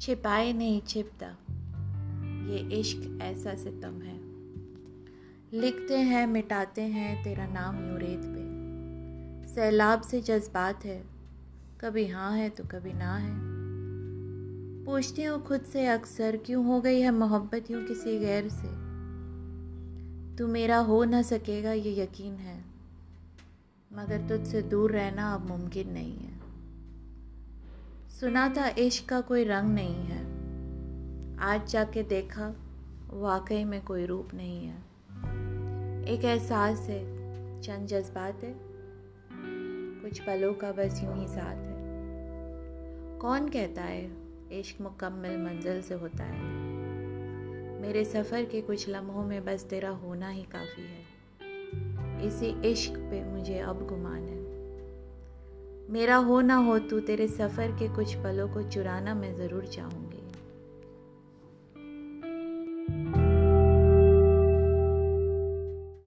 छिपाए नहीं, छिपता। ये इश्क ऐसा सितम है। लिखते हैं, मिटाते हैं, तेरा नाम यूँ रेत पे। सैलाब से जज्बात है। कभी हाँ है तो कभी ना है। पूछती हूँ खुद से, अक्सर क्यों हो गई है मोहब्बत यूँ किसी गैर से? तू मेरा हो ना सकेगा, ये यकीन है। मगर तुझसे दूर रहना अब मुमकिन नहीं है। सुना था इश्क का कोई रंग नहीं है। आज जाके देखा, वाकई में कोई रूप नहीं है। एक एहसास है, चंद जज्बात है। कुछ पलों का बस यूँ ही साथ है। कौन कहता है, इश्क मुकम्मल मंजिल से होता है? मेरे सफ़र के कुछ लम्हों में बस तेरा होना ही काफ़ी है। इसी इश्क पे मुझे अब गुमान है। मेरा हो ना हो, तू तेरे सफ़र के कुछ पलों को चुराना मैं ज़रूर चाहूँगी।